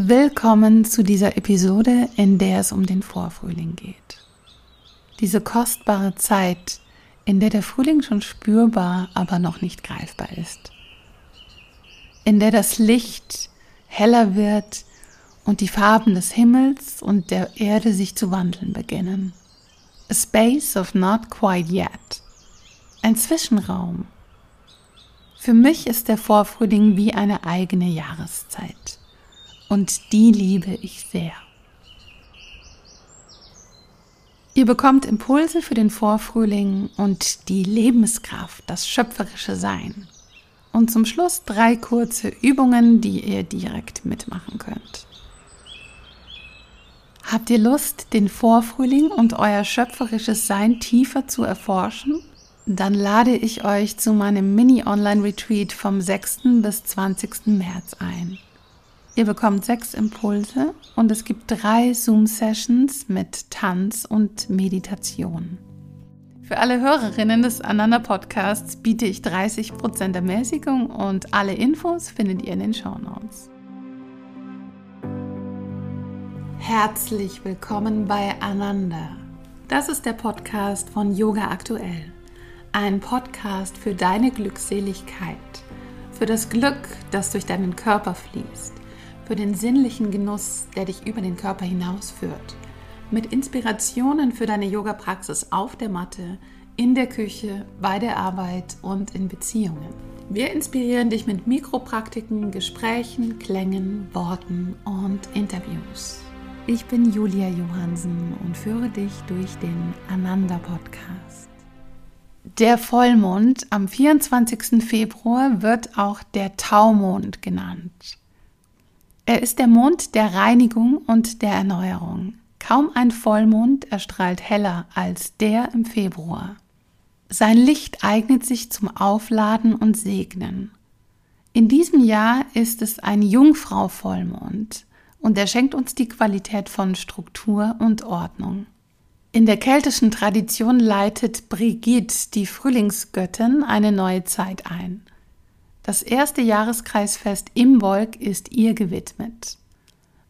Willkommen zu dieser Episode, in der es um den Vorfrühling geht. Diese kostbare Zeit, in der der Frühling schon spürbar, aber noch nicht greifbar ist. In der das Licht heller wird und die Farben des Himmels und der Erde sich zu wandeln beginnen. A space of not quite yet. Ein Zwischenraum. Für mich ist der Vorfrühling wie eine eigene Jahreszeit und die liebe ich sehr. Ihr bekommt Impulse für den Vorfrühling und die Lebenskraft, das schöpferische Sein. Und zum Schluss drei kurze Übungen, die ihr direkt mitmachen könnt. Habt ihr Lust, den Vorfrühling und euer schöpferisches Sein tiefer zu erforschen? Dann lade ich euch zu meinem Mini-Online-Retreat vom 6. bis 20. März ein. Ihr bekommt sechs Impulse und es gibt drei Zoom-Sessions mit Tanz und Meditation. Für alle Hörerinnen des Ananda Podcasts biete ich 30% Ermäßigung und alle Infos findet ihr in den Show Notes. Herzlich willkommen bei Ananda. Das ist der Podcast von Yoga Aktuell. Ein Podcast für deine Glückseligkeit, für das Glück, das durch deinen Körper fließt für den sinnlichen Genuss, der dich über den Körper hinausführt, mit Inspirationen für deine Yoga-Praxis auf der Matte, in der Küche, bei der Arbeit und in Beziehungen. Wir inspirieren dich mit Mikropraktiken, Gesprächen, Klängen, Worten und Interviews. Ich bin Julia Johansen und führe dich durch den Ananda Podcast. Der Vollmond am 24. Februar wird auch der Taumond genannt. Er ist der Mond der Reinigung und der Erneuerung. Kaum ein Vollmond erstrahlt heller als der im Februar. Sein Licht eignet sich zum Aufladen und Segnen. In diesem Jahr ist es ein Jungfrau-Vollmond und er schenkt uns die Qualität von Struktur und Ordnung. In der keltischen Tradition leitet Brigitte, die Frühlingsgöttin, eine neue Zeit ein. Das erste Jahreskreisfest im Wolk ist ihr gewidmet.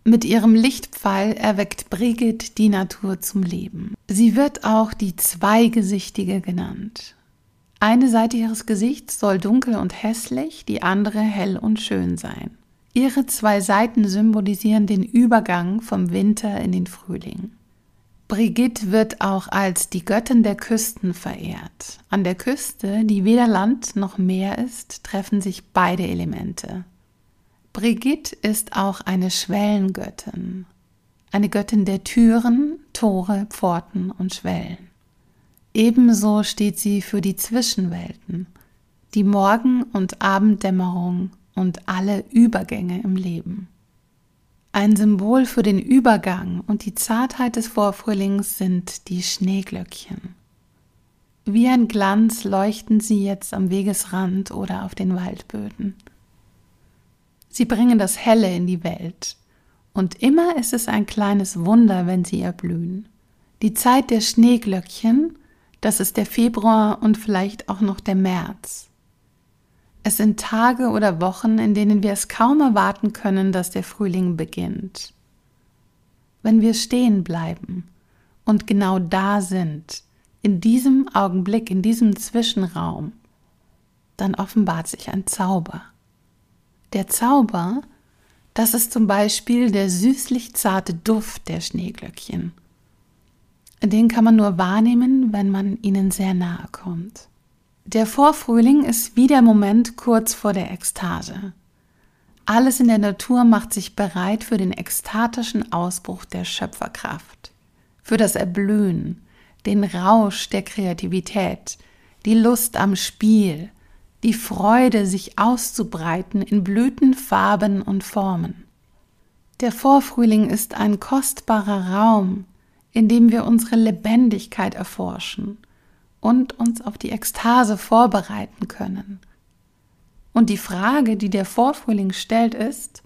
Mit ihrem Lichtpfeil erweckt Brigitte die Natur zum Leben. Sie wird auch die Zweigesichtige genannt. Eine Seite ihres Gesichts soll dunkel und hässlich, die andere hell und schön sein. Ihre zwei Seiten symbolisieren den Übergang vom Winter in den Frühling. Brigitte wird auch als die Göttin der Küsten verehrt. An der Küste, die weder Land noch Meer ist, treffen sich beide Elemente. Brigitte ist auch eine Schwellengöttin, eine Göttin der Türen, Tore, Pforten und Schwellen. Ebenso steht sie für die Zwischenwelten, die Morgen- und Abenddämmerung und alle Übergänge im Leben. Ein Symbol für den Übergang und die Zartheit des Vorfrühlings sind die Schneeglöckchen. Wie ein Glanz leuchten sie jetzt am Wegesrand oder auf den Waldböden. Sie bringen das Helle in die Welt. Und immer ist es ein kleines Wunder, wenn sie erblühen. Die Zeit der Schneeglöckchen, das ist der Februar und vielleicht auch noch der März. Es sind Tage oder Wochen, in denen wir es kaum erwarten können, dass der Frühling beginnt. Wenn wir stehen bleiben und genau da sind, in diesem Augenblick, in diesem Zwischenraum, dann offenbart sich ein Zauber. Der Zauber, das ist zum Beispiel der süßlich zarte Duft der Schneeglöckchen. Den kann man nur wahrnehmen, wenn man ihnen sehr nahe kommt. Der Vorfrühling ist wie der Moment kurz vor der Ekstase. Alles in der Natur macht sich bereit für den ekstatischen Ausbruch der Schöpferkraft, für das Erblühen, den Rausch der Kreativität, die Lust am Spiel, die Freude, sich auszubreiten in Blüten, Farben und Formen. Der Vorfrühling ist ein kostbarer Raum, in dem wir unsere Lebendigkeit erforschen und uns auf die Ekstase vorbereiten können. Und die Frage, die der Vorfrühling stellt, ist,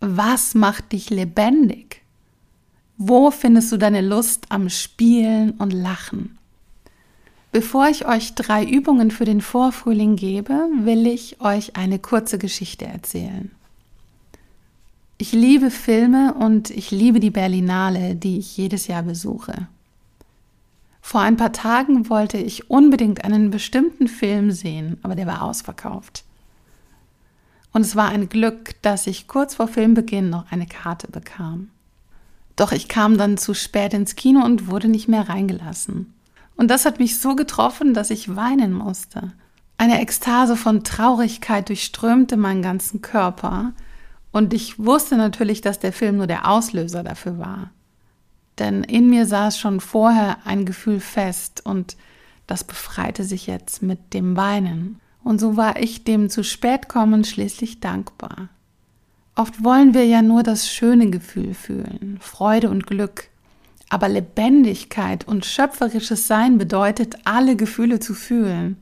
was macht dich lebendig? Wo findest du deine Lust am Spielen und Lachen? Bevor ich euch drei Übungen für den Vorfrühling gebe, will ich euch eine kurze Geschichte erzählen. Ich liebe Filme und ich liebe die Berlinale, die ich jedes Jahr besuche. Vor ein paar Tagen wollte ich unbedingt einen bestimmten Film sehen, aber der war ausverkauft. Und es war ein Glück, dass ich kurz vor Filmbeginn noch eine Karte bekam. Doch ich kam dann zu spät ins Kino und wurde nicht mehr reingelassen. Und das hat mich so getroffen, dass ich weinen musste. Eine Ekstase von Traurigkeit durchströmte meinen ganzen Körper und ich wusste natürlich, dass der Film nur der Auslöser dafür war. Denn in mir saß schon vorher ein Gefühl fest und das befreite sich jetzt mit dem Weinen. Und so war ich dem zu spät kommen schließlich dankbar. Oft wollen wir ja nur das schöne Gefühl fühlen, Freude und Glück. Aber Lebendigkeit und schöpferisches Sein bedeutet, alle Gefühle zu fühlen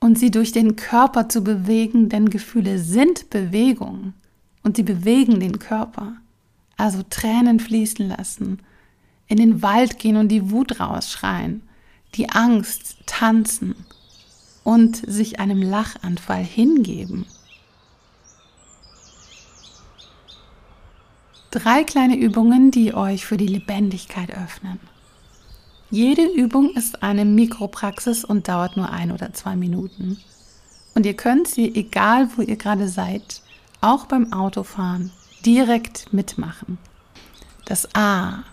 und sie durch den Körper zu bewegen, denn Gefühle sind Bewegung und sie bewegen den Körper. Also Tränen fließen lassen, in den Wald gehen und die Wut rausschreien, die Angst tanzen und sich einem Lachanfall hingeben. Drei kleine Übungen, die euch für die Lebendigkeit öffnen. Jede Übung ist eine Mikropraxis und dauert nur ein oder zwei Minuten. Und ihr könnt sie, egal wo ihr gerade seid, auch beim Autofahren direkt mitmachen. Das A.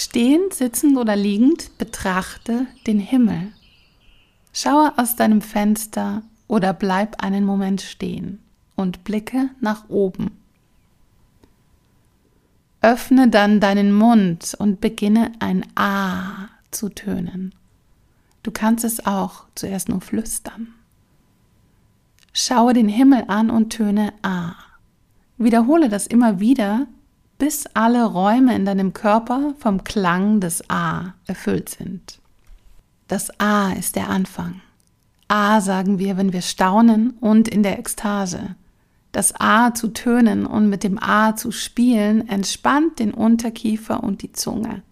Stehend, sitzend oder liegend betrachte den Himmel. Schaue aus deinem Fenster oder bleib einen Moment stehen und blicke nach oben. Öffne dann deinen Mund und beginne ein A zu tönen. Du kannst es auch zuerst nur flüstern. Schaue den Himmel an und töne A. Wiederhole das immer wieder, bis alle Räume in deinem Körper vom Klang des A erfüllt sind. Das A ist der Anfang. A sagen wir, wenn wir staunen und in der Ekstase. Das A zu tönen und mit dem A zu spielen entspannt den Unterkiefer und die Zunge.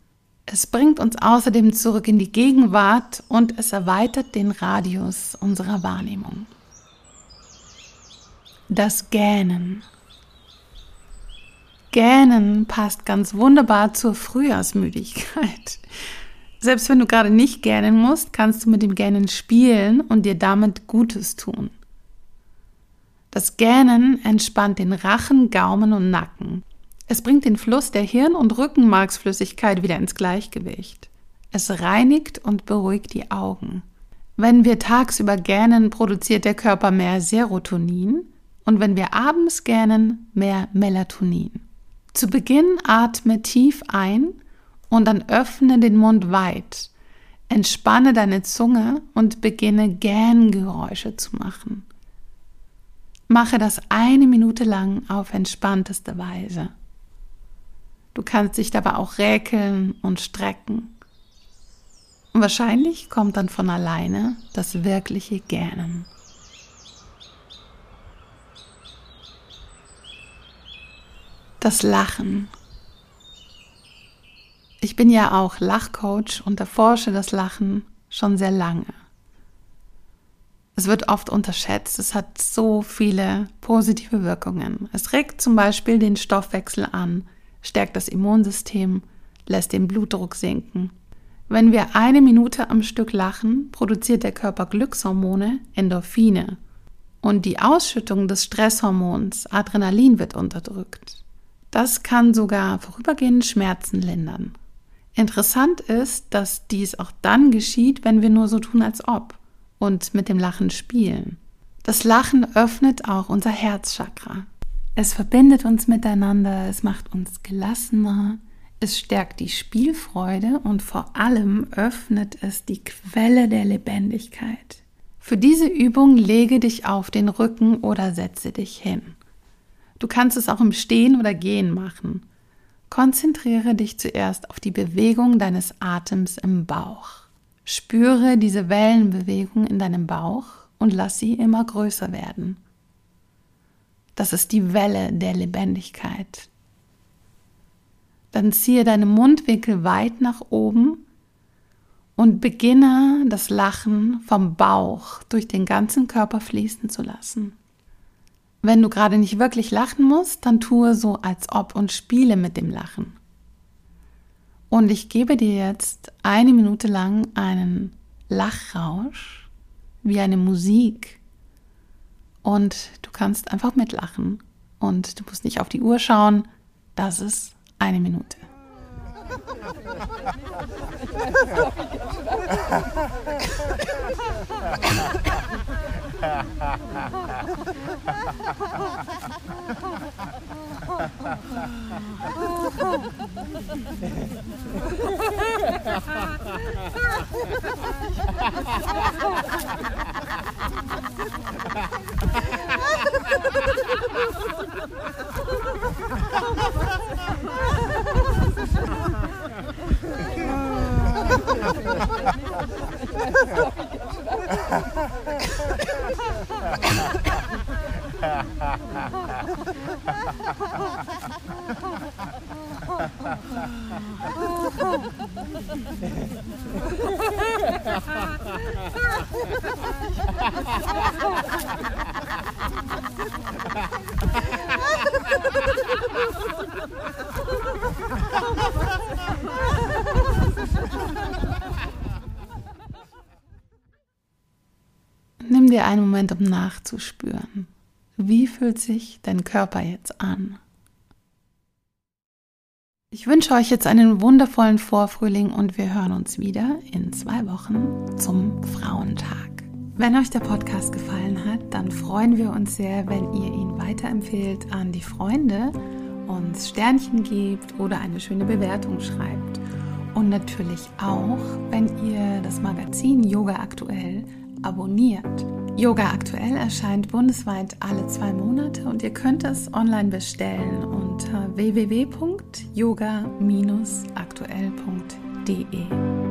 Es bringt uns außerdem zurück in die Gegenwart und es erweitert den Radius unserer Wahrnehmung. Das Gähnen. Gähnen passt ganz wunderbar zur Frühjahrsmüdigkeit. Selbst wenn du gerade nicht gähnen musst, kannst du mit dem Gähnen spielen und dir damit Gutes tun. Das Gähnen entspannt den Rachen, Gaumen und Nacken. Es bringt den Fluss der Hirn- und Rückenmarksflüssigkeit wieder ins Gleichgewicht. Es reinigt und beruhigt die Augen. Wenn wir tagsüber gähnen, produziert der Körper mehr Serotonin und wenn wir abends gähnen, mehr Melatonin. Zu Beginn atme tief ein und dann öffne den Mund weit. Entspanne deine Zunge und beginne Gähngeräusche zu machen. Mache das eine Minute lang auf entspannteste Weise. Du kannst dich dabei auch räkeln und strecken. Und wahrscheinlich kommt dann von alleine das wirkliche Gähnen. Das Lachen. Ich bin ja auch Lachcoach und erforsche das Lachen schon sehr lange. Es wird oft unterschätzt. Es hat so viele positive Wirkungen. Es regt zum Beispiel den Stoffwechsel an, stärkt das Immunsystem, lässt den Blutdruck sinken. Wenn wir eine Minute am Stück lachen, produziert der Körper Glückshormone, Endorphine. Und die Ausschüttung des Stresshormons Adrenalin wird unterdrückt. Das kann sogar vorübergehend Schmerzen lindern. Interessant ist, dass dies auch dann geschieht, wenn wir nur so tun, als ob und mit dem Lachen spielen. Das Lachen öffnet auch unser Herzchakra. Es verbindet uns miteinander, es macht uns gelassener, es stärkt die Spielfreude und vor allem öffnet es die Quelle der Lebendigkeit. Für diese Übung lege dich auf den Rücken oder setze dich hin. Du kannst es auch im Stehen oder Gehen machen. Konzentriere dich zuerst auf die Bewegung deines Atems im Bauch. Spüre diese Wellenbewegung in deinem Bauch und lass sie immer größer werden. Das ist die Welle der Lebendigkeit. Dann ziehe deine Mundwinkel weit nach oben und beginne das Lachen vom Bauch durch den ganzen Körper fließen zu lassen. Wenn du gerade nicht wirklich lachen musst, dann tue so, als ob und spiele mit dem Lachen. Und ich gebe dir jetzt eine Minute lang einen Lachrausch wie eine Musik. Und du kannst einfach mitlachen. Und du musst nicht auf die Uhr schauen. Das ist eine Minute. Ha ha ha ha! Nimm dir einen Moment, um nachzuspüren. Wie fühlt sich dein Körper jetzt an? Ich wünsche euch jetzt einen wundervollen Vorfrühling und wir hören uns wieder in zwei Wochen zum Frauentag. Wenn euch der Podcast gefallen hat, dann freuen wir uns sehr, wenn ihr ihn weiterempfehlt an die Freunde, uns Sternchen gebt oder eine schöne Bewertung schreibt. Und natürlich auch, wenn ihr das Magazin Yoga aktuell abonniert. Yoga aktuell erscheint bundesweit alle zwei Monate und ihr könnt es online bestellen unter www.yoga-aktuell.de.